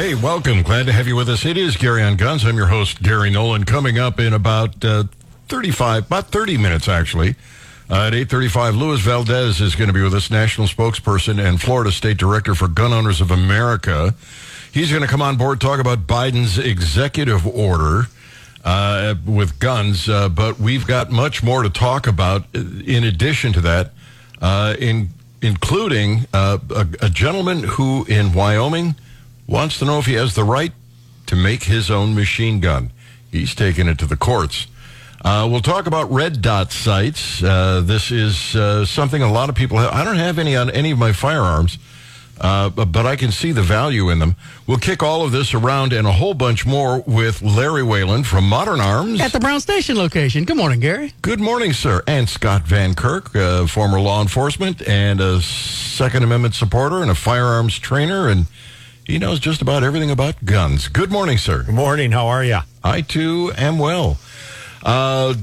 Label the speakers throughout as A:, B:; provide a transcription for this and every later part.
A: Hey, welcome. Glad to have you with us. It is Gary on Guns. I'm your host, Gary Nolan. Coming up in about uh, 35, about 30 minutes, actually. Uh, at 8.35, Luis Valdez is going to be with us, national spokesperson and Florida State Director for Gun Owners of America. He's going to come on board, talk about Biden's executive order uh, with guns, uh, but we've got much more to talk about in addition to that, uh, in, including uh, a, a gentleman who in Wyoming wants to know if he has the right to make his own machine gun. He's taking it to the courts. Uh, we'll talk about red dot sights. Uh, this is uh, something a lot of people have. I don't have any on any of my firearms, uh, but, but I can see the value in them. We'll kick all of this around and a whole bunch more with Larry Whalen from Modern Arms.
B: At the Brown Station location. Good morning, Gary.
A: Good morning, sir. And Scott Van Kirk, uh, former law enforcement and a Second Amendment supporter and a firearms trainer. And he knows just about everything about guns. Good morning, sir.
C: Good morning. How are you?
A: I too am well. Uh,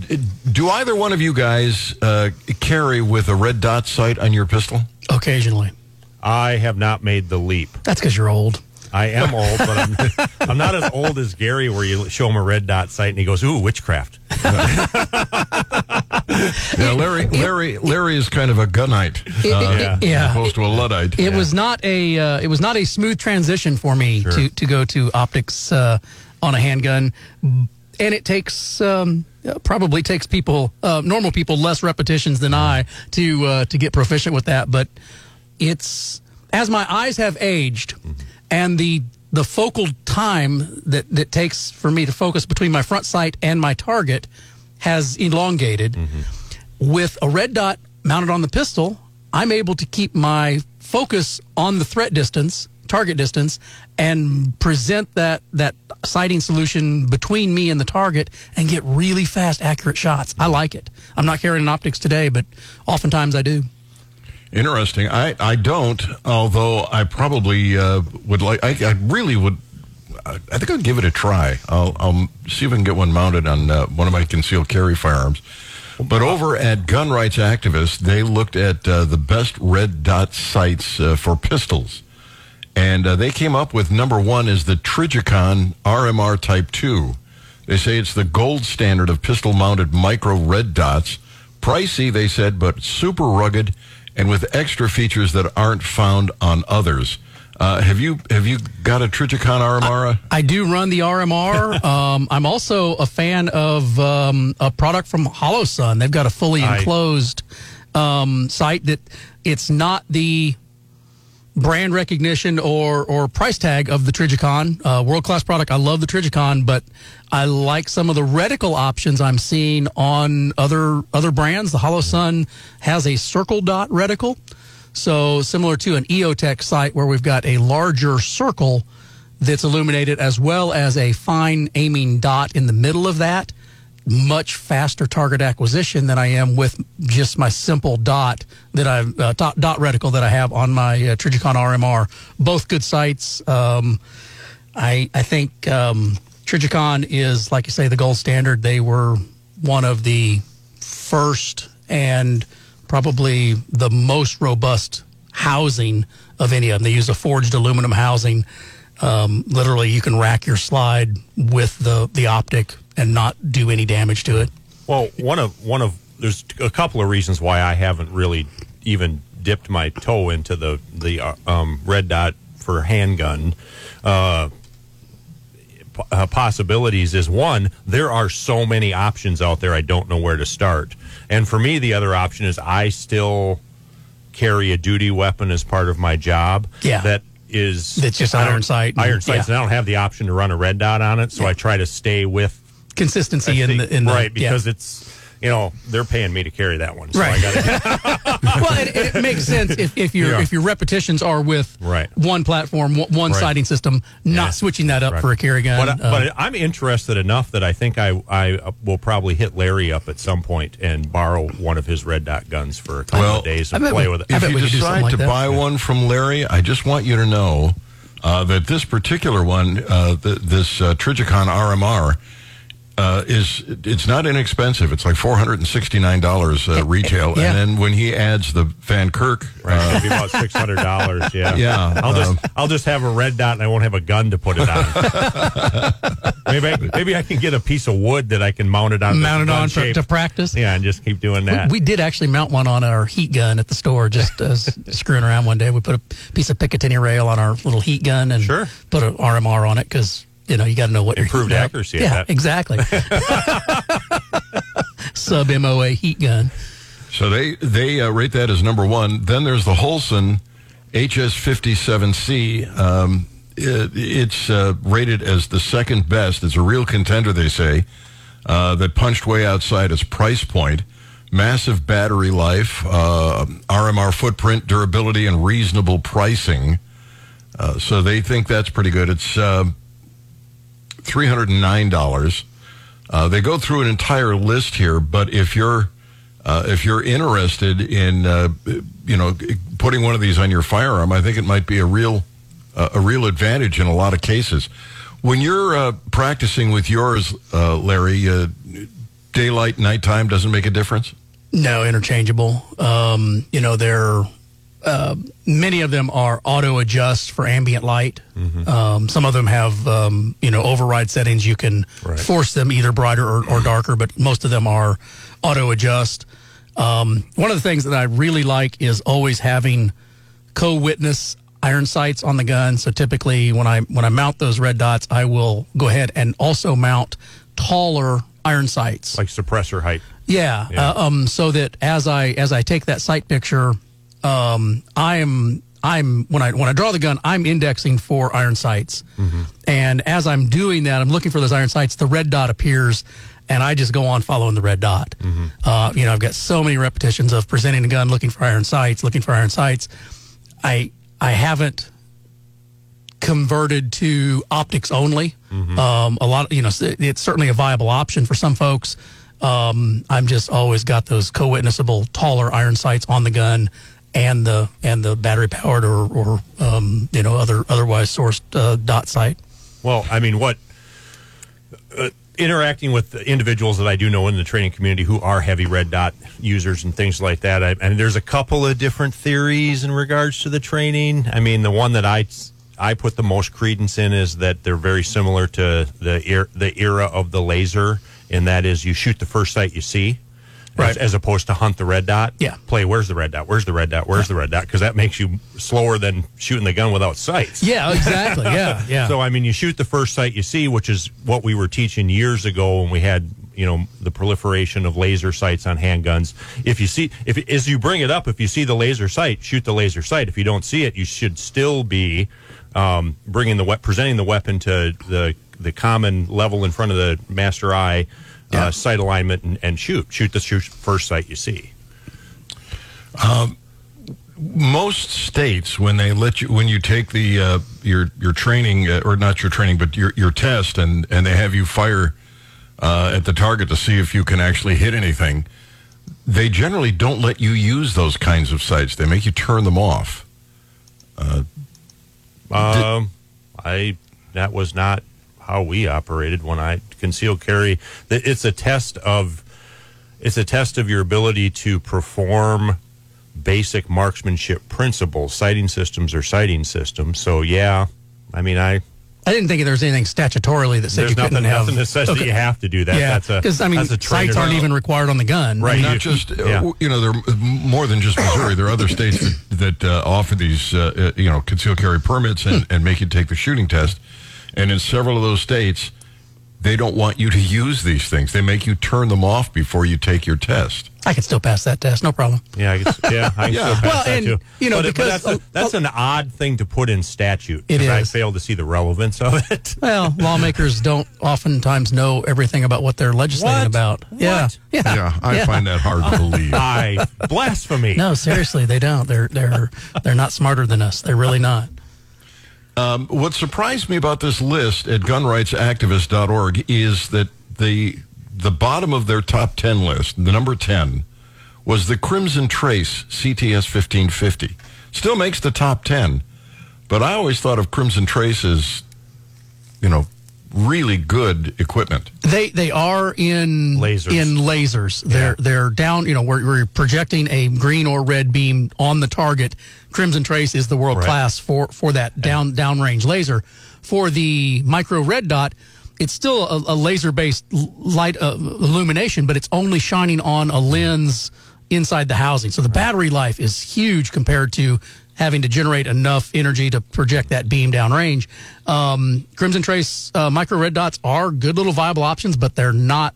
A: do either one of you guys uh, carry with a red dot sight on your pistol?
B: Occasionally.
C: I have not made the leap.
B: That's because you're old.
C: I am old, but I'm, I'm not as old as Gary, where you show him a red dot sight and he goes, "Ooh, witchcraft."
A: yeah, Larry, Larry, Larry is kind of a gunite,
B: It-
A: uh,
B: yeah.
A: as opposed to a luddite.
B: It was not a uh, it was not a smooth transition for me to, to go to optics uh, on a handgun, and it takes um, probably takes people uh, normal people less repetitions than I to uh, to get proficient with that. But it's as my eyes have aged, and the the focal time that that takes for me to focus between my front sight and my target has elongated with a red dot mounted on the pistol, I'm able to keep my focus on the threat distance, target distance, and present that that sighting solution between me and the target and get really fast, accurate shots. I like it. I'm not carrying an optics today, but oftentimes I do.
A: Interesting. I, I don't, although I probably uh, would like, I, I really would, I think I'll give it a try. I'll, I'll see if I can get one mounted on uh, one of my concealed carry firearms. But over at Gun Rights Activists, they looked at uh, the best red dot sights uh, for pistols. And uh, they came up with number one is the Trijicon RMR Type 2. They say it's the gold standard of pistol mounted micro red dots. Pricey, they said, but super rugged and with extra features that aren't found on others. Uh, have you have you got a Trijicon RMR?
B: I do run the RMR. um, I'm also a fan of um, a product from Holosun. They've got a fully
C: I-
B: enclosed um, site that it's not the brand recognition or or price tag of the Trijicon. Uh, World class product. I love the Trijicon, but I like some of the reticle options I'm seeing on other other brands. The Holosun has a circle dot reticle. So similar to an EOTech site where we've got a larger circle that's illuminated as well as a fine aiming dot in the middle of that. Much faster target acquisition than I am with just my simple dot that I uh, dot, dot reticle that I have on my uh, Trijicon RMR. Both good sites. Um, I I think um, Trijicon is like you say the gold standard. They were one of the first and probably the most robust housing of any of them. They use a forged aluminum housing. Um, literally, you can rack your slide with the the optic and not do any damage to it.
C: Well, one of one of there's a couple of reasons why I haven't really even dipped my toe into the the uh, um, red dot for handgun. Uh, uh, possibilities is one there are so many options out there i don't know where to start and for me the other option is i still carry a duty weapon as part of my job
B: Yeah.
C: that is
B: That's just iron sight and-
C: iron sights
B: yeah.
C: and i don't have the option to run a red dot on it so i try to stay with
B: Consistency in the in the
C: right
B: yeah.
C: because it's you know they're paying me to carry that one so
B: Right.
C: i gotta
B: well, it, it makes sense if, if your
C: Yeah.
B: if your repetitions are with
C: Right.
B: one platform, one, one
C: Right.
B: sighting system, not
C: Yeah.
B: switching that up
C: Right.
B: for a carry gun.
C: But,
B: Uh,
C: but I'm interested enough that I think I I will probably hit Larry up at some point and borrow one of his red dot guns for a couple
A: Well,
C: of days
B: I
C: and play
B: we-
C: with it.
A: If you
B: we could do something
A: decide to
B: that.
A: buy one from Larry, I just want you to know uh, that this particular one, uh, th- this uh, Trijicon RMR, uh, is it's not inexpensive. It's like four hundred and sixty nine dollars uh, retail,
B: Yeah.
A: and then when he adds the Van Kirk,
C: Right,
A: uh,
C: it'd be about six hundred dollars. Yeah,
A: Yeah,
C: I'll just
A: um,
C: I'll just have a red dot, and I won't have a gun to put it on. maybe I, maybe I can get a piece of wood that I can mount it on.
B: Mounted
C: gun
B: on for, to practice.
C: Yeah, and just keep doing that.
B: We did actually mount one on our heat gun at the store, just uh, screwing around one day. We put a piece of Picatinny rail on our little heat gun and
C: Sure.
B: put an RMR on it because you know you got to know what
C: Improved
B: you're
C: accuracy
B: Yeah, exactly. Sub MOA heat gun.
A: so they they uh, rate that as number one. Then there's the Holosun HS57C. Um, it, it's uh, rated as the second best. It's a real contender, they say. Uh, that punched way outside its price point. Massive battery life, uh, RMR footprint, durability, and reasonable pricing. Uh, so they think that's pretty good. It's uh, $309. Uh, they go through an entire list here, but if you're uh, if you're interested in uh, you know putting one of these on your firearm, I think it might be a real uh, a real advantage in a lot of cases. When you're uh, practicing with yours, uh, Larry, daylight, nighttime doesn't make a difference.
B: No, interchangeable. Um, you know, they're uh, many of them are auto adjust for ambient light. Um, some of them have um, you know override settings. You can
C: Right.
B: force them either brighter or, or darker, but most of them are auto adjust. Um, one of the things that I really like is always having co-witness iron sights on the gun. So typically, when I when I mount those red dots, I will go ahead and also mount taller iron sights.
C: like suppressor height.
B: Yeah.
C: Yeah.
B: Uh, um, so that as I as I take that sight picture, um, I'm I'm when I when I draw the gun, I'm indexing for iron sights, and as I'm doing that, I'm looking for those iron sights. The red dot appears, and I just go on following the red dot. Uh, you know, I've got so many repetitions of presenting the gun, looking for iron sights, looking for iron sights. I I haven't converted to optics only. Um, a lot, you know, it's certainly a viable option for some folks. Um, I'm just always got those co-witnessable taller iron sights on the gun, and the and the battery powered or or um, you know other otherwise sourced uh, dot sight.
C: Well, I mean, what uh, interacting with individuals that I do know in the training community who are heavy red dot users and things like that. I, and there's a couple of different theories in regards to the training. I mean, the one that I I put the most credence in is that they're very similar to the er, the era of the laser, and that is you shoot the first sight you see.
B: Right.
C: As, as opposed to hunt the red dot.
B: Yeah.
C: Play where's the red dot? Where's the red dot? Where's the red dot? Because that makes you slower than shooting the gun without sights.
B: Yeah, exactly. Yeah, yeah.
C: So I mean, you shoot the first sight you see, which is what we were teaching years ago when we had you know the proliferation of laser sights on handguns. If you see, if as you bring it up, if you see the laser sight, shoot the laser sight. If you don't see it, you should still be um, bringing the presenting the weapon to the the common level in front of the master eye.
B: Yeah.
C: Uh, sight alignment and, and shoot. Shoot the shoot first sight you see.
A: most states when they let you when you take the uh, your your training uh, or not your training but your your test and and they have you fire uh, at the target to see if you can actually hit anything they generally don't let you use those kinds of sights they make you turn them off
C: Um, I that was not how we operated when I concealed carry. Th- It's a test of it's a test of your ability to perform basic marksmanship principles. Sighting systems are sighting systems. So yeah, I mean I
B: I didn't think there was anything statutorily that said
C: there's
B: you couldn't
C: nothing
B: have.
C: nothing that says that
B: Okay.
C: you have to do that.
B: yeah,
C: that's a
B: because I mean,
C: that's a
B: sights aren't even required on the gun.
C: Right.
A: not
C: you-
A: just uh,
C: yeah.
A: you know they're more than just Missouri there are other states that, that uh, offer these uh, uh, you know concealed carry permits and, and make you take the shooting test and in several of those states they don't want you to use these things they make you turn them off before you take your test
B: I can still pass that test, no problem.
C: Yeah, I guess, yeah, I can
A: Yeah.
C: still pass
B: Well,
C: that
B: and,
C: too.
B: you know,
C: but, it- but
B: because-
C: that's, a, that's an odd thing to put in statute.
B: It
C: 'cause I fail to see the relevance of it.
B: Well, lawmakers don't oftentimes know everything about what they're legislating
C: What?
B: about. Yeah,
C: What?
B: yeah,
A: yeah i find that hard to believe
C: I blasphemy.
B: No, seriously, they don't. They're they're they're not smarter than us. They're really not.
A: Um, what surprised me about this list at gunrightsactivist.org is that the the bottom of their top 10 list, the number 10, was the Crimson Trace CTS 1550. Still makes the top 10, but I always thought of Crimson Trace as, you know, really good equipment.
B: They they are in
C: Lasers.
B: in lasers. They're they're down. You know, we're, we're projecting a green or red beam on the target. Crimson Trace is the world
C: Right.
B: class for for that down downrange laser. For the micro red dot, it's still a, a laser based light uh, illumination, but it's only shining on a lens inside the housing. So the battery life is huge compared to having to generate enough energy to project that beam downrange. Um, Crimson Trace uh, micro red dots are good little viable options, but they're not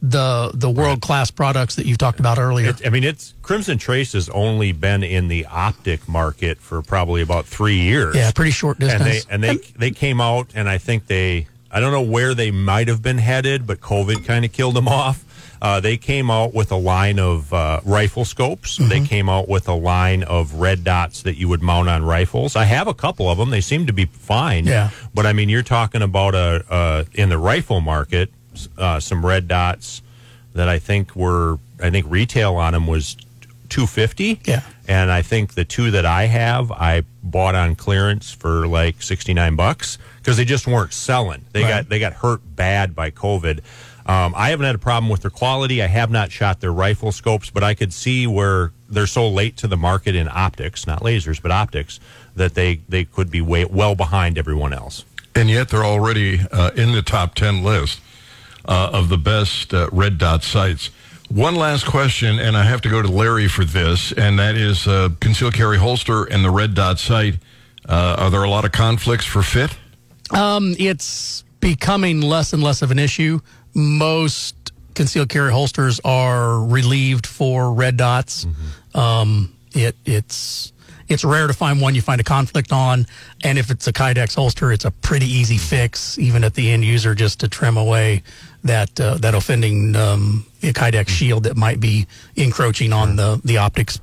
B: the the world class products that you've talked about earlier.
C: It, I mean, it's Crimson Trace has only been in the optic market for probably about three years.
B: yeah, pretty short distance.
C: and they and they they came out, and I think they I don't know where they might have been headed, but COVID kind of killed them off. Uh, they came out with a line of uh, rifle scopes. They came out with a line of red dots that you would mount on rifles. I have a couple of them. They seem to be fine.
B: Yeah.
C: But I mean, you're talking about a, uh in the rifle market, uh, some red dots that I think were I think retail on them was 250.
B: Yeah.
C: And I think the two that I have, I bought on clearance for like 69 bucks because they just weren't selling. They
B: Right.
C: got they got hurt bad by COVID. Um, I haven't had a problem with their quality. I have not shot their rifle scopes, but I could see where they're so late to the market in optics, not lasers, but optics, that they, they could be way, well behind everyone else.
A: And yet they're already uh, in the top 10 list uh, of the best uh, red dot sites. One last question, and I have to go to Larry for this, and that is uh, concealed carry holster and the red dot sight. Uh, are there a lot of conflicts for fit?
B: Um, it's becoming less and less of an issue. Most concealed carry holsters are relieved for red dots. Um, it it's it's rare to find one you find a conflict on, and if it's a Kydex holster, it's a pretty easy fix, even at the end user, just to trim away that uh, that offending um, Kydex shield that might be encroaching on the the optics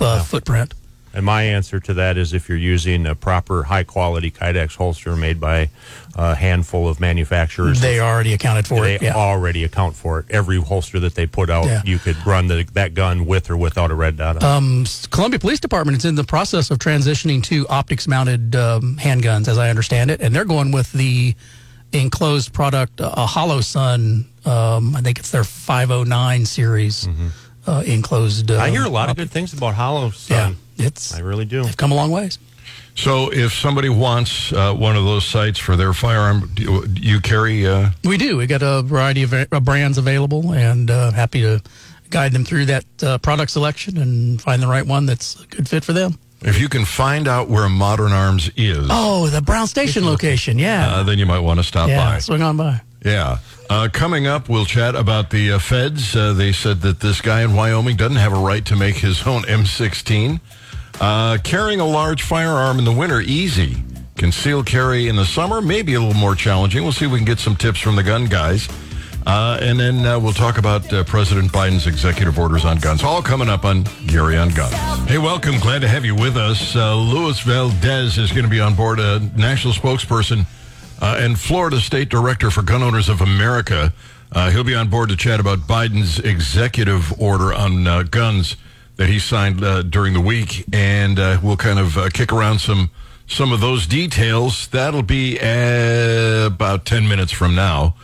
B: uh, footprint.
C: And my answer to that is if you're using a proper high quality Kydex holster made by a handful of manufacturers,
B: They already accounted for
C: they
B: it. Yeah.
C: already account for it. Every holster that they put out,
B: Yeah.
C: you could run the, that gun with or without a red dot. on it.
B: Columbia Police Department is in the process of transitioning to optics mounted um, handguns, as I understand it, and they're going with the enclosed product, uh, a Holosun. Um, I think it's their 509 series uh, enclosed. Uh,
C: Mm-hmm. I hear a lot of good things about Hollow
B: Yeah,
C: Sun.
B: It's
C: I really do.
B: they've come a long ways.
A: So if somebody wants uh, one of those sites for their firearm, do you, do you carry. Uh,
B: We do. We got a variety of uh, brands available, and uh, happy to guide them through that uh, product selection and find the right one that's a good fit for them.
A: if you can find out where Modern Arms is,
B: Oh, the Brown Station location. Yeah,
A: uh, then you might want to stop
B: yeah.
A: by.
B: Swing on by.
A: Yeah. Uh, coming up, we'll chat about the uh, feds. Uh, they said that this guy in Wyoming doesn't have a right to make his own M16. Uh, carrying a large firearm in the winter, easy. Concealed carry in the summer, maybe a little more challenging. We'll see if we can get some tips from the gun guys. Uh, and then uh, we'll talk about uh, President Biden's executive orders on guns. All coming up on Gary on Guns. Hey, welcome. Glad to have you with us. Uh, Luis Valdez is going to be on board, a national spokesperson uh, and Florida State Director for Gun Owners of America. Uh, he'll be on board to chat about Biden's executive order on uh, guns that he signed uh, during the week, and uh, we'll kind of uh, kick around some some of those details. That'll be uh, about ten minutes from now,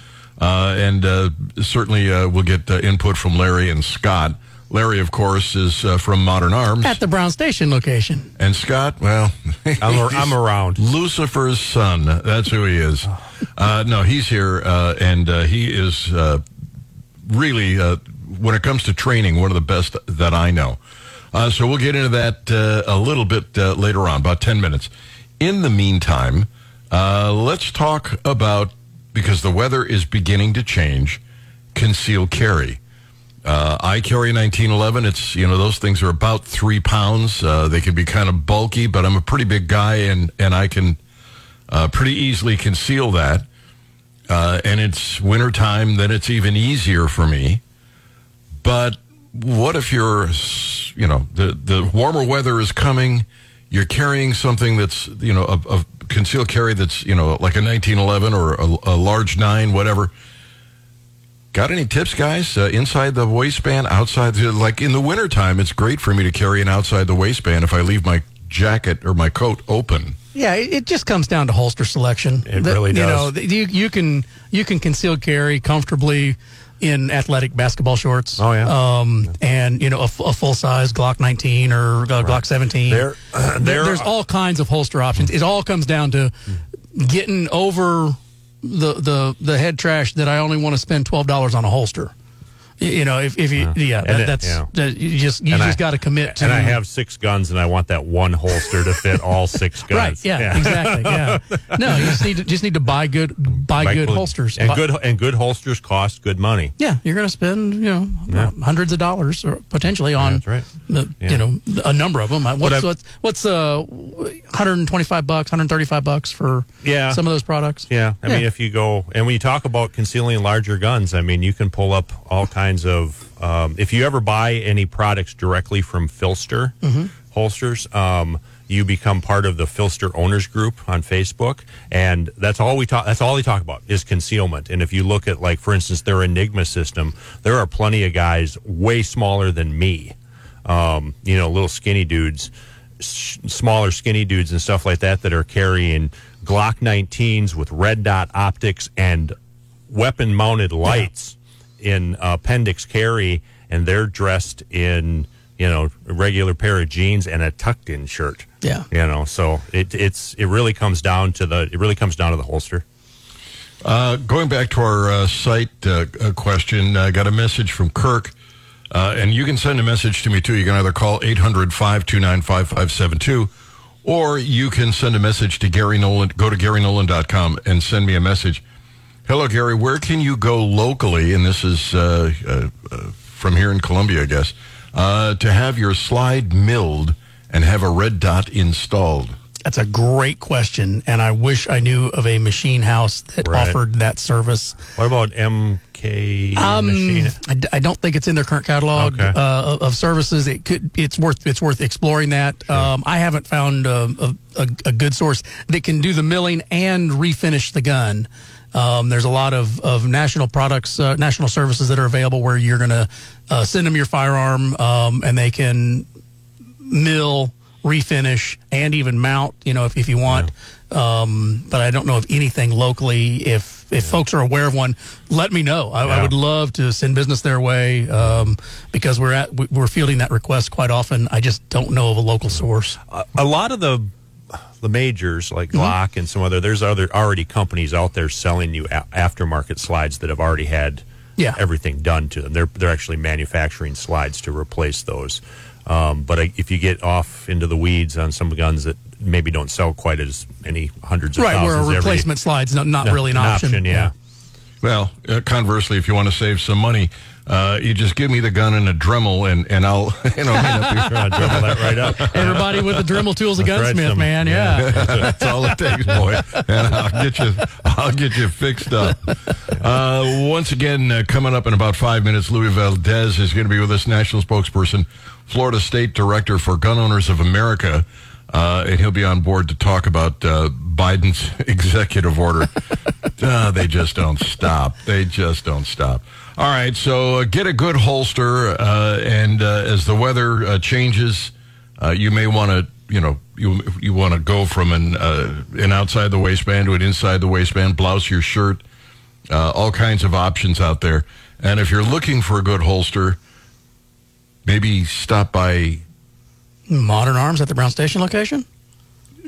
A: uh, and uh, certainly uh, we'll get uh, input from Larry and Scott. Larry, of course, is uh, from Modern Arms,
B: At the Brown Station location.
A: and Scott, well,
C: I'm, ar- I'm around.
A: Lucifer's son. That's who he is. Uh, no, he's here, uh, and uh, he is uh, really, uh, when it comes to training, one of the best that I know. Uh, so we'll get into that uh, a little bit uh, later on, about 10 minutes. In the meantime, uh, let's talk about, because the weather is beginning to change, conceal carry. Uh, I carry 1911. It's, you know, those things are about three pounds. Uh, they can be kind of bulky, but I'm a pretty big guy and, and I can pretty easily conceal that. And it's wintertime, then it's even easier for me. But what if you're, you know, the, the warmer weather is coming, you're carrying something that's, you know, a, a concealed carry that's, you know, like a 1911 or a, a large nine, whatever. Got any tips, guys? Uh, inside the waistband, outside the, like in the wintertime, it's great for me to carry an outside the waistband if I leave my jacket or my coat open.
B: Yeah, it, it just comes down to holster selection.
C: It
B: The-
C: really
B: You know,
C: does.
B: you you can you can conceal carry comfortably in athletic basketball shorts.
C: Oh, yeah.
B: Um, and you know a, a full size Glock 19 or uh, Glock 17.
C: There-
B: There-
C: there
B: there's all kinds of holster options. It all comes down to getting over the the the head trash that I only want to spend twelve dollars on a holster. You know, if, if you yeah,
C: And
B: that,
C: it-
B: that's
C: yeah.
B: that- you just you
C: And
B: just got to commit to.
C: And I have six guns, and I want that one holster to fit all six guns.
B: Right. Yeah, Exactly. Yeah. No, you just need to just need to buy good buy good holsters.
C: and
B: Buy-
C: good and good holsters cost good money.
B: Yeah, you're going to spend you know
C: Yeah.
B: hundreds of dollars or potentially on
C: right.
B: the,
C: Yeah.
B: you know a number of them. What's what's, what's uh 125 bucks, 135 bucks for
C: Yeah.
B: some of those products.
C: Yeah, I
B: Yeah.
C: mean, if you go and when you talk about concealing larger guns, I mean, you can pull up all kinds of. Um, if you ever buy any products directly from PHLster
B: Mm-hmm.
C: holsters, um, you become part of the PHLster owners group on Facebook, and that's all we talk. That's all they talk about is concealment. And if you look at, like, for instance, their Enigma system, there are plenty of guys way smaller than me. Um, you know, little skinny dudes s- smaller skinny dudes and stuff like that that are carrying Glock 19s with red dot optics and weapon mounted lights in appendix carry and they're dressed in you know a regular pair of jeans and a tucked in shirt
B: Yeah.
C: you know so it it's it really comes down to the it really comes down to the holster
A: Uh, going back to our uh, site uh, uh, question, I got a message from Kirk, uh, and you can send a message to me too. You can either call 800 529 5572 or you can send a message to Gary Nolan. Go to GaryNolan.com and send me a message. Hello, Gary. Where can you go locally? And this is uh, uh, uh, from here in Columbia, I guess, uh, to have your slide milled and have a red dot installed.
B: That's a great question, and I wish I knew of a machine house that
C: Right.
B: offered that service.
C: what about mk
B: Um,
C: machine
B: I, d- I don't think it's in their current catalog
C: Okay.
B: uh, of, of services. It could. It's worth. It's worth exploring that. Um, I haven't found a, a, a, a good source that can do the milling and refinish the gun. Um, there's a lot of, of national products, uh, national services that are available where you're going to uh, send them your firearm um, and they can mill, refinish, and even mount. You know, if, if you want. Um, but I don't know of anything locally. If if folks are aware of one, let me know. I, I would love to send business their way um, because we're at we- we're fielding that request quite often. I just don't know of a local source.
C: a lot of the the majors like Glock and some other there's other already companies out there selling you a- aftermarket slides that have already had
B: Yeah.
C: everything done to them. They're they're actually manufacturing slides to replace those. Um, but I, if you get off into the weeds on some guns that maybe don't sell quite as many hundreds of
B: Right, where
C: thousands
B: a
C: every-
B: replacement slide's not, not really an, option.
C: yeah.
A: Well, uh, conversely, if you want to save some money, uh, you just give me the gun and a Dremel, and, and I'll, you know, may not be
C: Trying to dribble that right up.
B: Everybody with the Dremel tools, a
C: That's right,
B: gunsmith,
C: some-
B: man. Yeah.
A: That's all it takes, boy. And I'll get you, I'll get you fixed up. Uh, once again, uh, coming up in about five minutes, Louis Valdez is going to be with us, national spokesperson, Florida State Director for Gun Owners of America. Uh, and he'll be on board to talk about uh, Biden's executive order. uh, they just don't stop. They just don't stop. All right, so uh, get a good holster, uh, and uh, as the weather uh, changes, uh, you may want to, you know, you you want to go from an uh, an outside the waistband to an inside the waistband, blouse your shirt, uh, all kinds of options out there. And if you're looking for a good holster, maybe stop by
B: Modern Arms at the Brown Station location.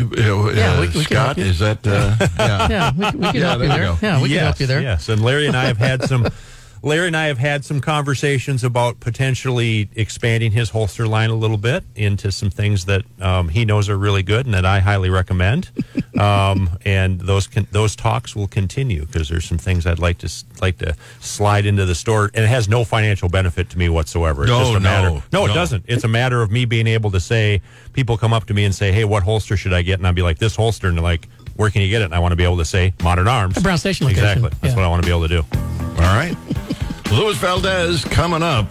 A: uh,
B: Yeah, we- we can help
A: Scott.
B: you.
A: Is that uh, yeah?
B: Yeah, we, we can
A: Yeah,
B: help
A: there
B: you
A: you
B: there. Yeah, we
C: yes,
B: can help you there.
C: Yes, and Larry and I have had some. Larry and I have had some conversations about potentially expanding his holster line a little bit into some things that um, he knows are really good and that I highly recommend. um, and those can, those talks will continue because there's some things I'd like to s- like to slide into the store, and it has no financial benefit to me whatsoever. It's
A: No,
C: just a
A: no,
C: matter. No, it
A: no.
C: doesn't. It's a matter of me being able to say, people come up to me and say, "Hey, what holster should I get?" And I'd be like, "This holster," and they're like. Where can you get it? And I want to be able to say Modern Arms.
B: At Brown Station location.
C: Exactly. That's
B: Yeah.
C: what I want to be able to do.
A: All right. Louis Valdez coming up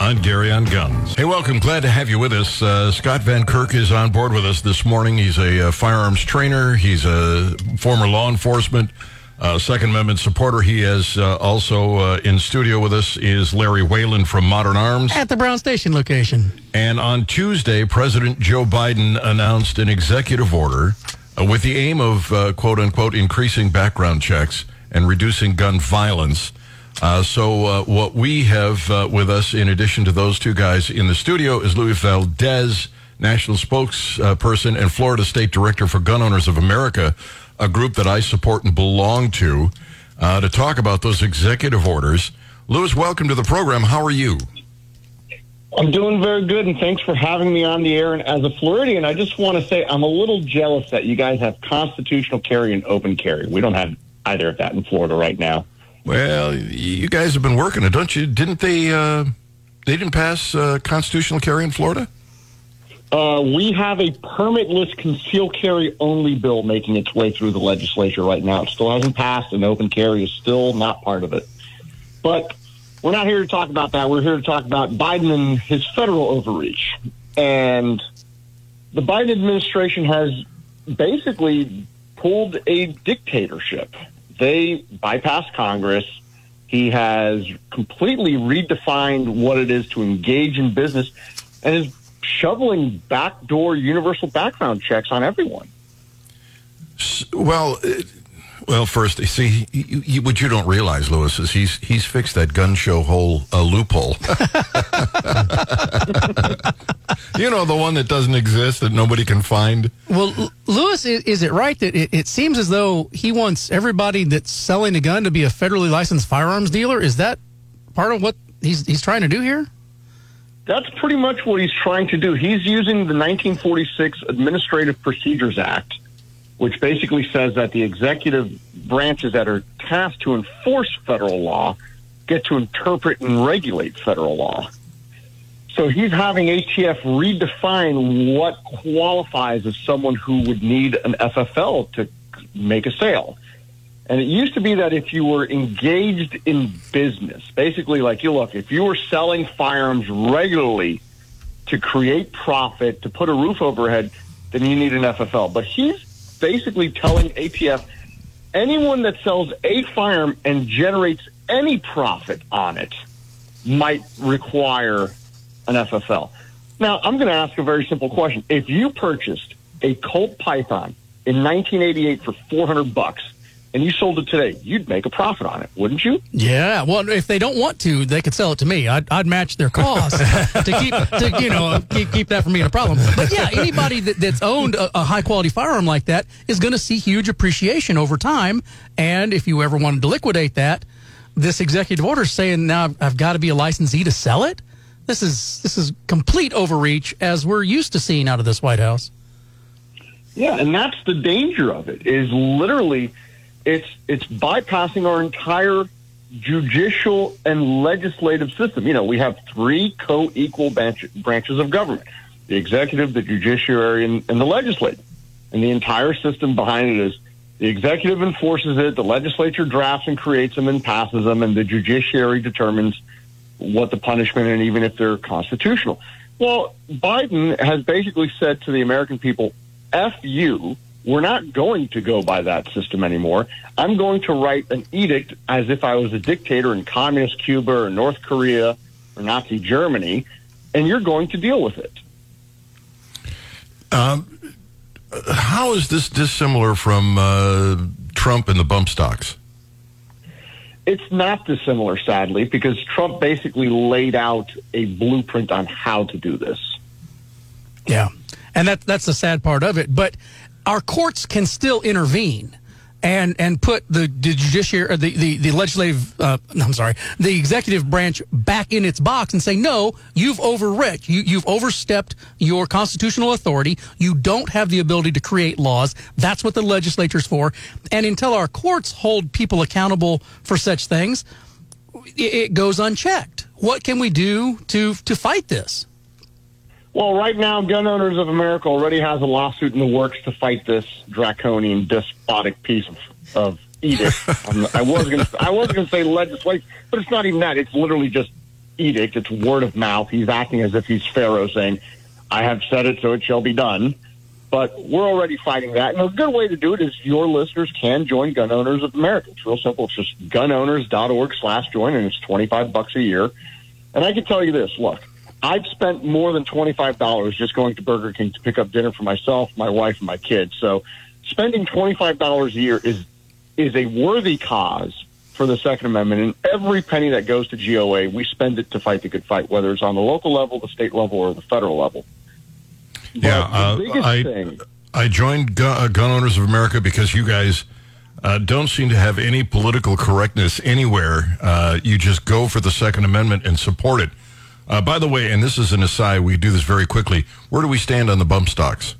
A: on Gary on Guns. Hey, welcome. Glad to have you with us. Uh, Scott Van Kirk is on board with us this morning. He's a uh, firearms trainer. He's a former law enforcement uh, Second Amendment supporter. He is uh, also uh, in studio with us is Larry Whalen from Modern Arms.
B: At the Brown Station location.
A: And on Tuesday, President Joe Biden announced an executive order uh, with the aim of uh, quote unquote increasing background checks and reducing gun violence. Uh, so, uh, what we have uh, with us, in addition to those two guys in the studio, is Louis Valdez, national spokesperson and Florida State Director for Gun Owners of America, a group that I support and belong to, uh, to talk about those executive orders. Louis, welcome to the program. How are you?
D: I'm doing very good, and thanks for having me on the air. And as a Floridian, I just want to say I'm a little jealous that you guys have constitutional carry and open carry. We don't have either of that in Florida right now.
A: Well, you guys have been working it, don't you? Didn't they? Uh, they didn't pass uh, constitutional carry in Florida.
D: Uh, we have a permitless conceal carry only bill making its way through the legislature right now. It still hasn't passed, and open carry is still not part of it. But we're not here to talk about that. We're here to talk about Biden and his federal overreach. And the Biden administration has basically pulled a dictatorship. They bypassed Congress. He has completely redefined what it is to engage in business and is shoveling backdoor universal background checks on everyone.
A: Well, uh, well, first, see, you, you, what you don't realize, Lewis, is he's he's fixed that gun show hole uh, loophole. you know, the one that doesn't exist that nobody can find.
B: Well, Lewis, is it right that it, it seems as though he wants everybody that's selling a gun to be a federally licensed firearms dealer? Is that part of what he's he's trying to do here?
D: That's pretty much what he's trying to do. He's using the 1946 Administrative Procedures Act, which basically says that the executive branches that are tasked to enforce federal law get to interpret and regulate federal law. So he's having ATF redefine what qualifies as someone who would need an FFL to make a sale. And it used to be that if you were engaged in business, basically like you look, if you were selling firearms regularly to create profit, to put a roof overhead, then you need an FFL. But he's basically telling ATF anyone that sells a firearm and generates any profit on it might require an FFL. Now, I'm going to ask a very simple question. If you purchased a Colt Python in 1988 for 400 bucks, and you sold it today, you'd make a profit on it, wouldn't you?
B: Yeah. Well, if they don't want to, they could sell it to me. I'd, I'd match their cost to keep, to, you know, keep, keep that from being a problem. But yeah, anybody that, that's owned a, a high quality firearm like that is going to see huge appreciation over time. And if you ever wanted to liquidate that, this executive order saying now I've, I've got to be a licensee to sell it. This is this is complete overreach as we're used to seeing out of this White House.
D: Yeah, and that's the danger of it. Is literally it's it's bypassing our entire judicial and legislative system. You know, we have three co-equal branch, branches of government: the executive, the judiciary, and, and the legislative. And the entire system behind it is the executive enforces it, the legislature drafts and creates them and passes them, and the judiciary determines what the punishment and even if they're constitutional. Well, Biden has basically said to the American people, F you, we're not going to go by that system anymore. I'm going to write an edict as if I was a dictator in communist Cuba or North Korea or Nazi Germany, and you're going to deal with it.
A: Um, how is this dissimilar from uh, Trump and the bump stocks?
D: It's not dissimilar, sadly, because Trump basically laid out a blueprint on how to do this.
B: Yeah, and that that's the sad part of it. But our courts can still intervene and and put the, the judiciary, the, the, the legislative, uh, I'm sorry, the executive branch back in its box and say, no, you've overreached. You, you've overstepped your constitutional authority. You don't have the ability to create laws. That's what the legislature's for. And until our courts hold people accountable for such things, it, it goes unchecked. What can we do to to fight this?
D: Well, right now, Gun Owners of America already has a lawsuit in the works to fight this draconian, despotic piece of, of edict. Um, I was going to I was going to say legislation, but it's not even that. It's literally just edict. It's word of mouth. He's acting as if he's Pharaoh, saying, "I have said it, so it shall be done." But we're already fighting that, and a good way to do it is your listeners can join Gun Owners of America. It's real simple. It's just gunowners.org/slash join, and it's twenty five bucks a year. And I can tell you this: look I've spent more than $25 just going to Burger King to pick up dinner for myself, my wife, and my kids. So spending twenty five dollars a year is is a worthy cause for the Second Amendment, and every penny that goes to GOA, we spend it to fight the good fight, whether it's on the local level, the state level, or the federal level.
A: Yeah,
D: But the
A: uh, I
D: thing,
A: I joined Gun, uh, Gun Owners of America because you guys uh, don't seem to have any political correctness anywhere. Uh, you just go for the Second Amendment and support it. Uh, by the way, and this is an aside, we do this very quickly. Where do we stand on the bump stocks?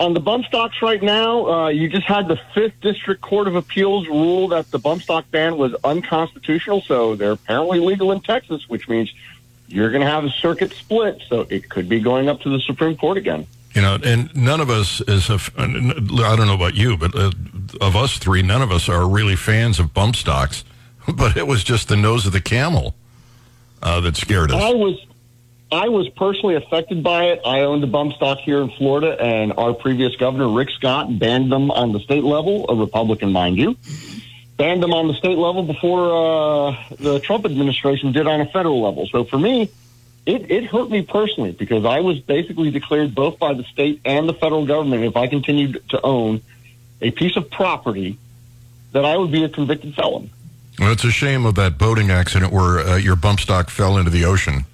D: on the bump stocks right now, uh, you just had the Fifth District Court of Appeals rule that the bump stock ban was unconstitutional, so they're apparently legal in Texas, which means you're going to have a circuit split, so it could be going up to the Supreme Court again.
A: You know, and none of us is a, I don't know about you, but uh, of us three, none of us are really fans of bump stocks. But it was just the nose of the camel uh, that scared us.
D: I was I was personally affected by it. I owned a bump stock here in Florida, and our previous governor, Rick Scott, banned them on the state level, a Republican, mind you. Banned them on the state level before uh, the Trump administration did on a federal level. So for me, it, it hurt me personally because I was basically declared both by the state and the federal government if I continued to own a piece of property that I would be a convicted felon.
A: Well, it's a shame of that boating accident where uh, your bump stock fell into the ocean.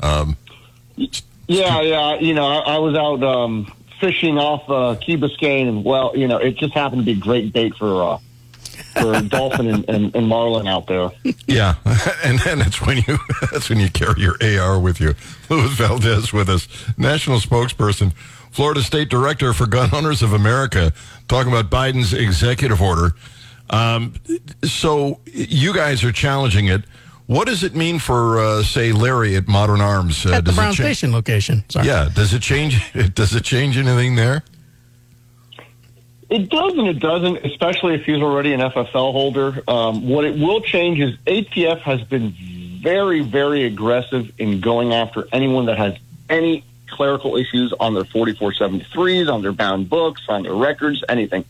A: Um,
D: Yeah, yeah. You know, I, I was out um, fishing off uh, Key Biscayne, and well, you know, it just happened to be great bait for uh, for dolphin and, and, and marlin out there.
A: yeah, and then that's when you that's when you carry your AR with you. Luis Valdez with us, national spokesperson, Florida State Director for Gun Owners of America, talking about Biden's executive order. Um, so you guys are challenging it. What does it mean for, uh, say, Larry at Modern Arms? Uh,
B: At the
A: does it
B: Brown
A: cha-
B: Station location. Sorry.
A: Yeah, does it change? Does it change anything there?
D: It does and it doesn't, especially if he's already an FFL holder. Um, what it will change is ATF has been very, very aggressive in going after anyone that has any clerical issues on their 4473s, on their bound books, on their records, anything.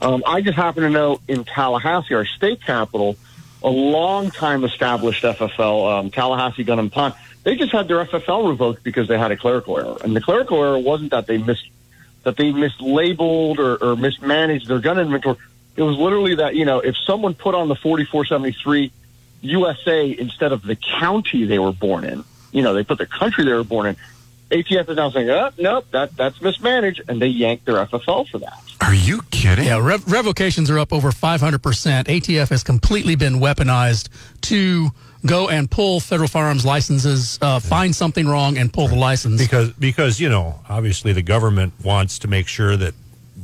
D: Um, I just happen to know in Tallahassee, our state capital, a long time established FFL, um, Tallahassee Gun and Pawn, they just had their FFL revoked because they had a clerical error. And the clerical error wasn't that they missed that they mislabeled or, or mismanaged their gun inventory. It was literally that, you know, if someone put on the 4473 USA instead of the county they were born in, you know, they put the country they were born in, ATF is now saying, oh, nope, that, that's mismanaged, and they yanked their FFL for that.
A: Are you kidding?
B: Yeah, rev- revocations are up over 500%. ATF has completely been weaponized to go and pull federal firearms licenses, uh, find something wrong, and pull the license.
C: because because you know obviously the government wants to make sure that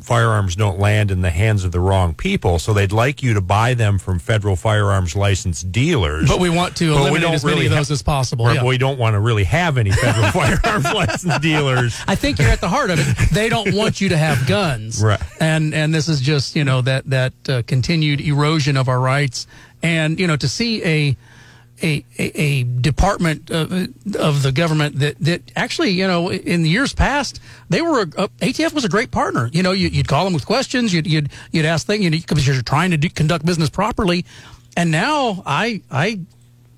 C: firearms don't land in the hands of the wrong people so they'd like you to buy them from federal firearms licensed dealers
B: But we want to eliminate as many
C: really
B: of those
C: ha-
B: as possible. Yeah.
C: we don't want to really have any federal firearms licensed dealers
B: I think you're at the heart of it. They don't want you to have guns,
C: Right.
B: And and this is just you know that that uh, continued erosion of our rights, and you know to see a a, a, a department of, of the government that, that actually, you know, in the years past, they were a, ATF was a great partner. You know, you, you'd call them with questions, you'd you'd, you'd ask things, because you're trying to do, conduct business properly. And now I I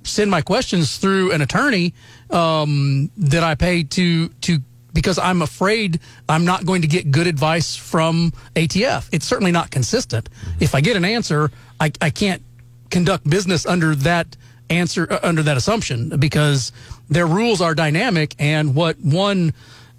B: send my questions through an attorney um, that I pay to to because I'm afraid I'm not going to get good advice from ATF. It's certainly not consistent. If I get an answer, I, I can't conduct business under that answer uh, under that assumption because their rules are dynamic and what one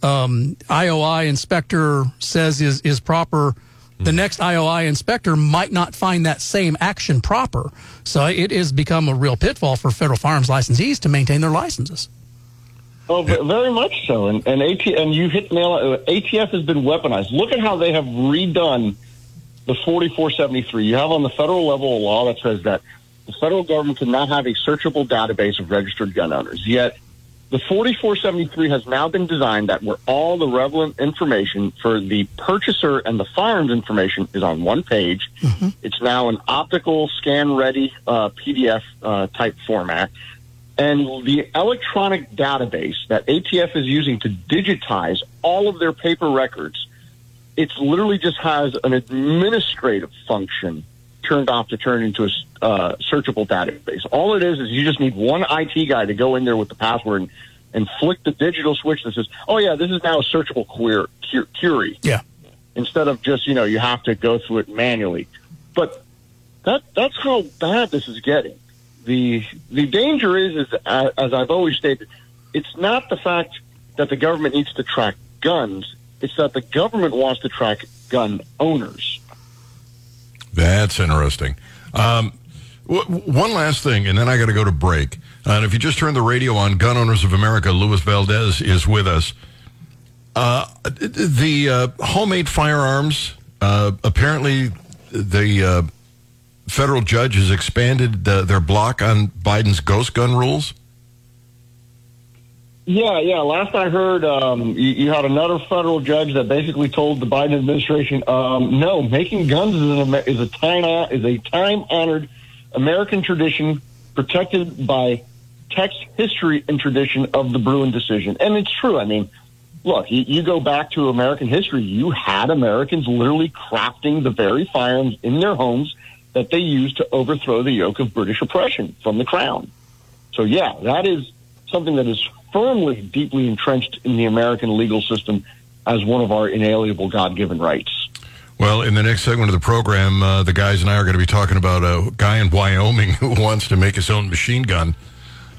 B: um, IOI inspector says is is proper the next IOI inspector might not find that same action proper. So it has become a real pitfall for federal firearms licensees to maintain their licenses.
D: Oh, very much so. And and AT and you hit nail. uh, ATF has been weaponized. Look at how they have redone the 4473. You have on the federal level a law that says that the federal government cannot have a searchable database of registered gun owners. Yet the 4473 has now been designed that where all the relevant information for the purchaser and the firearms information is on one page. It's now an optical scan ready uh, PDF uh, type format. And the electronic database that ATF is using to digitize all of their paper records, it literally just has an administrative function turned off to turn into a uh, searchable database. All it is is you just need one IT guy to go in there with the password and, and flick the digital switch that says, "Oh yeah, this is now a searchable query." Query.
B: Yeah.
D: instead of just you know you have to go through it manually. But that that's how bad this is getting. the The danger is, is uh, as I've always stated, it's not the fact that the government needs to track guns; it's that the government wants to track gun owners.
A: That's interesting. Um, w- one last thing, and then I got to go to break. Uh, and if you just turn the radio on, Gun Owners of America, Luis Valdez is with us. Uh, the uh, homemade firearms, uh, apparently, the uh, federal judge has expanded their block on Biden's ghost gun rules.
D: Yeah, yeah. Last I heard, um, you, you, had another federal judge that basically told the Biden administration, um, "No, making guns is, an, is a time is a time honored American tradition protected by text, history, and tradition of the Bruen decision." And it's true. I mean, look, you, you go back to American history. You had Americans literally crafting the very firearms in their homes that they used to overthrow the yoke of British oppression from the crown. So, yeah, that is something that is firmly, deeply entrenched in the American legal system as one of our inalienable God given rights.
A: Well, in the next segment of the program, uh, the guys and I are going to be talking about a guy in Wyoming who wants to make his own machine gun.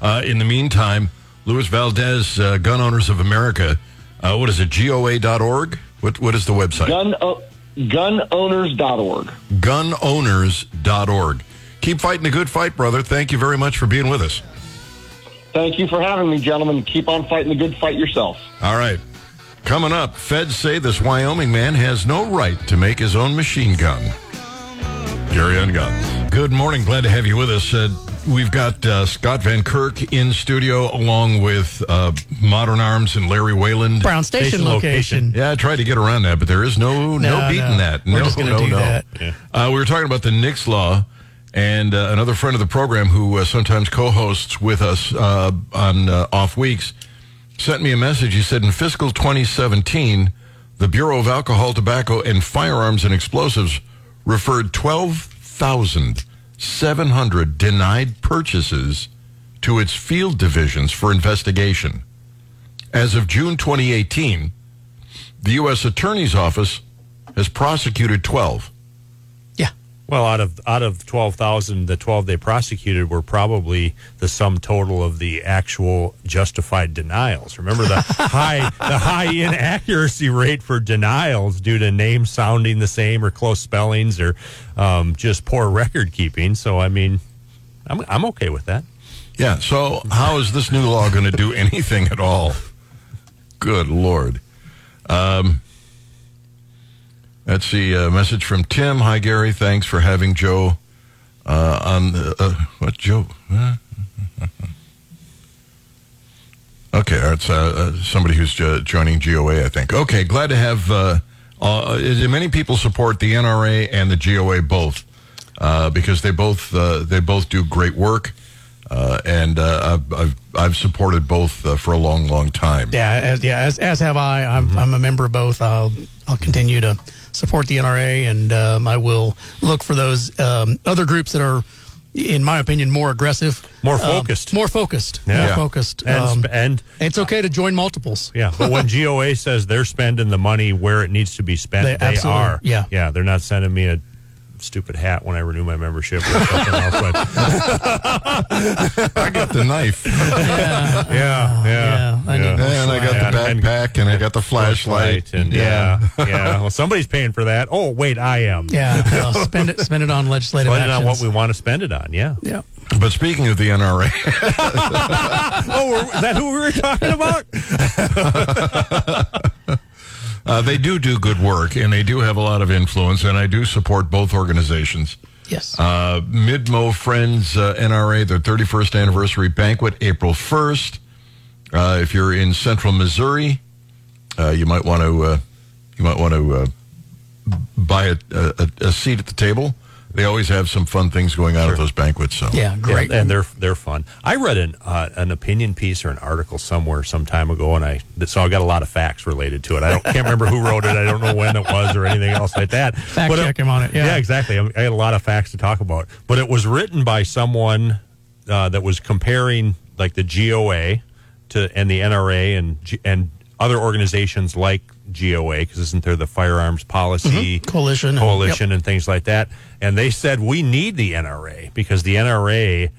A: Uh, in the meantime, Luis Valdes, uh, Gun Owners of America, uh, what is it, GOA.org? What, what is the website?
D: Gun, o- gunowners.org.
A: Gunowners.org. Keep fighting the good fight, brother. Thank you very much for being with us.
D: Thank you for having me, gentlemen. Keep on fighting the good fight yourself.
A: All right. Coming up, feds say this Wyoming man has no right to make his own machine gun. Gary on Guns. Good morning. Glad to have you with us. Uh, we've got uh, Scott Van Kirk in studio along with uh, Modern Arms and Larry Wayland.
B: Brown Station, Station location.
A: location. Yeah, I tried to get around that, but there is no no, no beating no. that.
B: We're
A: no,
B: just
A: no,
B: do
A: no.
B: That.
A: Yeah. Uh, we were talking about the NICS law and uh, another friend of the program who uh, sometimes co-hosts with us uh, on uh, off weeks sent me a message. He said in fiscal 2017, the Bureau of Alcohol, Tobacco, and Firearms and Explosives referred 12,700 denied purchases to its field divisions for investigation. As of June 2018, the U.S. Attorney's Office has prosecuted 12.
C: Well, out of out of twelve thousand, the twelve they prosecuted were probably the sum total of the actual justified denials. Remember the high the high inaccuracy rate for denials due to names sounding the same or close spellings or um, just poor record keeping. So, I mean, I'm I'm okay with that.
A: Yeah. So, how is this new law going to do anything at all? Good lord. Um, Let's see. A message from Tim. Hi, Gary. Thanks for having Joe uh, on. The, uh, what, Joe? okay, it's uh, uh, somebody who's joining GOA, I think. Okay, glad to have. Uh, uh, many people support the NRA and the GOA both because they both they both do great work. Uh, and uh, I've, I've, I've supported both uh, for a long, long time.
B: Yeah, as, yeah, as, as have I. I'm, mm-hmm. I'm a member of both. I'll I'll continue to support the NRA, and um, I will look for those um, other groups that are, in my opinion, more aggressive,
C: more um, focused,
B: more focused, yeah. more focused.
C: And, um, and,
B: it's okay to join multiples.
C: Yeah, but when GOA says they're spending the money where it needs to be spent, they, they are.
B: Yeah,
C: yeah, they're not sending me a stupid hat when I renew my membership. Or something else,
A: I got the knife.
C: Yeah, yeah, yeah. yeah. I
A: yeah. And I got the backpack, and, and I got the flashlight,
C: and yeah, yeah. yeah. Well, somebody's paying for that. Oh, wait, I am.
B: Yeah, well, spend it, spend it on legislative.
C: Spend it on what we want to spend it on. Yeah,
B: yeah.
A: But speaking of the NRA,
C: oh, is that who we were talking
A: about? Uh, they do do good work, and they do have a lot of influence, and I do support both organizations.
B: Yes.
A: Uh, Midmo Friends uh, NRA, their 31st anniversary banquet, April 1st. Uh, if you're in Central Missouri, uh, you might want to uh, you might want to uh, buy a, a, a, seat at the table they always have some fun things going on sure. at those banquets. So
B: yeah, great,
C: and, and they're they're fun. I read an uh, an opinion piece or an article somewhere some time ago, and I so I got a lot of facts related to it. I don't can't remember who wrote it. I don't know when it was or anything else like that.
B: Fact but check it, him on it. Yeah,
C: yeah exactly. I, I had a lot of facts to talk about, but it was written by someone uh, that was comparing like the GOA to and the NRA and and other organizations like GOA because isn't there the firearms policy mm-hmm.
B: Coalition and-
C: coalition and things like that? And they said we need the NRA because the NRA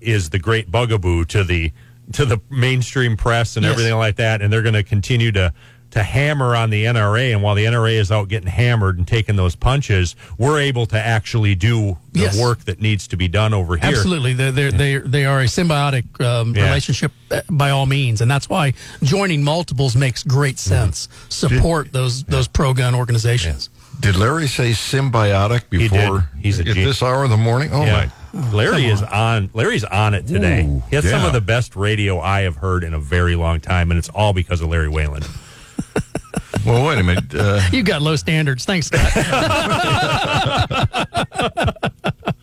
C: is the great bugaboo to the to the mainstream press and
B: Yes.
C: everything like that, and they're going to continue to to hammer on the NRA. And while the NRA is out getting hammered and taking those punches, we're able to actually do the
B: Yes.
C: work that needs to be done over here.
B: Absolutely, they're, they're, they they are a symbiotic um,
C: Yeah.
B: relationship uh, by all means, and that's why joining multiples makes great
C: Mm-hmm.
B: sense. Support those those pro gun organizations.
A: Did Larry say symbiotic
C: did.
A: before
C: He's a
A: at
C: gen-
A: this hour in the morning? Oh
C: Yeah.
A: my!
C: Larry is on. Larry's on it today.
A: Ooh,
C: he has some of the best radio I have heard in a very long time, and it's all because of Larry Whalen.
A: Well, wait a minute. Uh,
B: You got low standards. Thanks, Scott.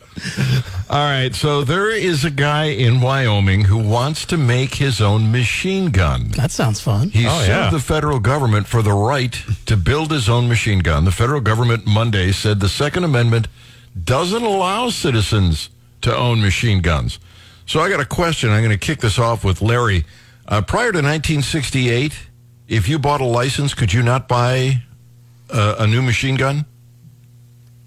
A: all right, so there is a guy in Wyoming who wants to make his own machine gun.
B: that sounds fun.
A: He
C: Oh,
A: sued
C: yeah.
A: the federal government for the right to build his own machine gun. The federal government Monday said the Second Amendment doesn't allow citizens to own machine guns. So I got a question. I'm going to kick this off with Larry. Uh, prior to 1968, if you bought a license, could you not buy uh, a new machine gun?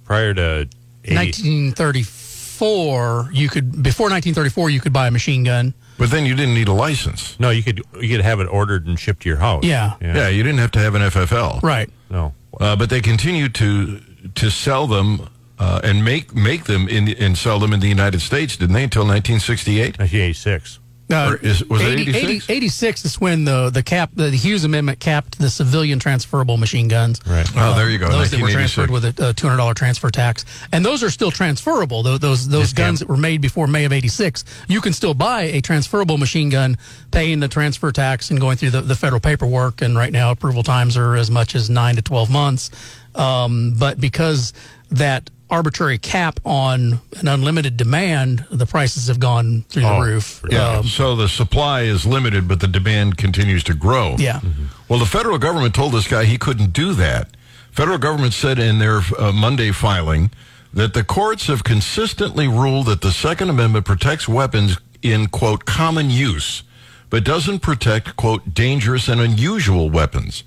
C: Prior to 80,
B: 1934, you could before 1934 you could buy a machine gun.
A: But then you didn't need a license.
C: no, you could you could have it ordered and shipped to your house.
B: Yeah.
A: Yeah, you didn't have to have an FFL.
B: Right.
C: No.
A: Uh, but they continue to to sell them uh, and make make them in and sell them in the United States, didn't they? Until 1968.
C: 1986.
B: Uh,
A: Or is- was it
B: 80
A: 86?
B: 86 is when the the cap the, Hughes Amendment capped the civilian transferable machine guns.
C: Right.
A: Oh, there you go.
B: Those that were transferred with a, a two hundred dollar transfer tax, and those are still transferable. Those those, those guns that were made before May of '86, you can still buy a transferable machine gun, paying the transfer tax and going through the, the federal paperwork. And right now, approval times are as much as nine to twelve months. Um, but because that arbitrary cap on an unlimited demand, the prices have gone through
C: Oh,
B: the roof.
A: Yeah.
B: Um,
A: so the supply is limited, but the demand continues to grow.
B: yeah.
A: Well, the federal government told this guy he couldn't do that. Federal government said in their uh, Monday filing that the courts have consistently ruled that the Second Amendment protects weapons in quote common use, but doesn't protect quote dangerous and unusual weapons.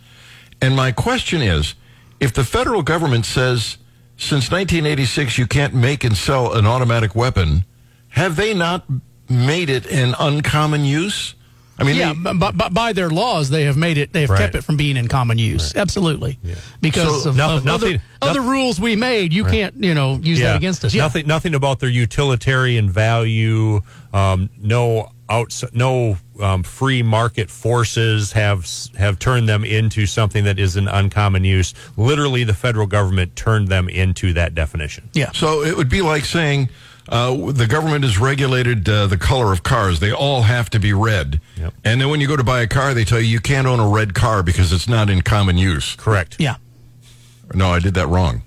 A: And my question is, if the federal government says since 1986 you can't make and sell an automatic weapon, have they not made it an uncommon use? I mean,
B: yeah,
A: they-
B: but, but by their laws, they have made it. They have
C: Right.
B: kept it from being in common use. Absolutely, because
A: So
B: of,
C: nothing-
B: of other,
C: nothing-
B: other rules we made. You can't, you know, use that against us. Yeah.
C: Nothing. Nothing about their utilitarian value. Um, no outs. No um, free market forces have have turned them into something that is an uncommon use. Literally, the federal government turned them into that definition.
B: Yeah.
A: So it would be like saying uh, the government has regulated uh, the color of cars. They all have to be red.
C: Yep.
A: And then when you go to buy a car, they tell you you can't own a red car because it's not in common use.
C: Correct.
B: Yeah.
A: No, I did that wrong.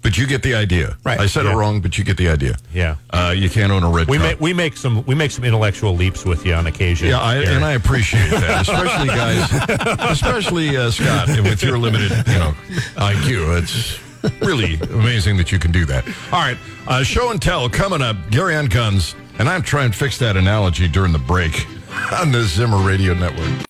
A: But you get the idea.
B: Right.
A: I said
C: Yeah.
A: it wrong, but you get the idea.
C: Yeah.
A: Uh, you can't own a red
C: We
A: car.
C: make we make some we make some intellectual leaps with you on occasion.
A: yeah, I, and I appreciate that, especially guys, especially uh, Scott, with your limited, you know, IQ. It's really amazing that you can do that. All right, uh, show and tell coming up. Gary on guns, and I'm trying to fix that analogy during the break on the Zimmer Radio Network.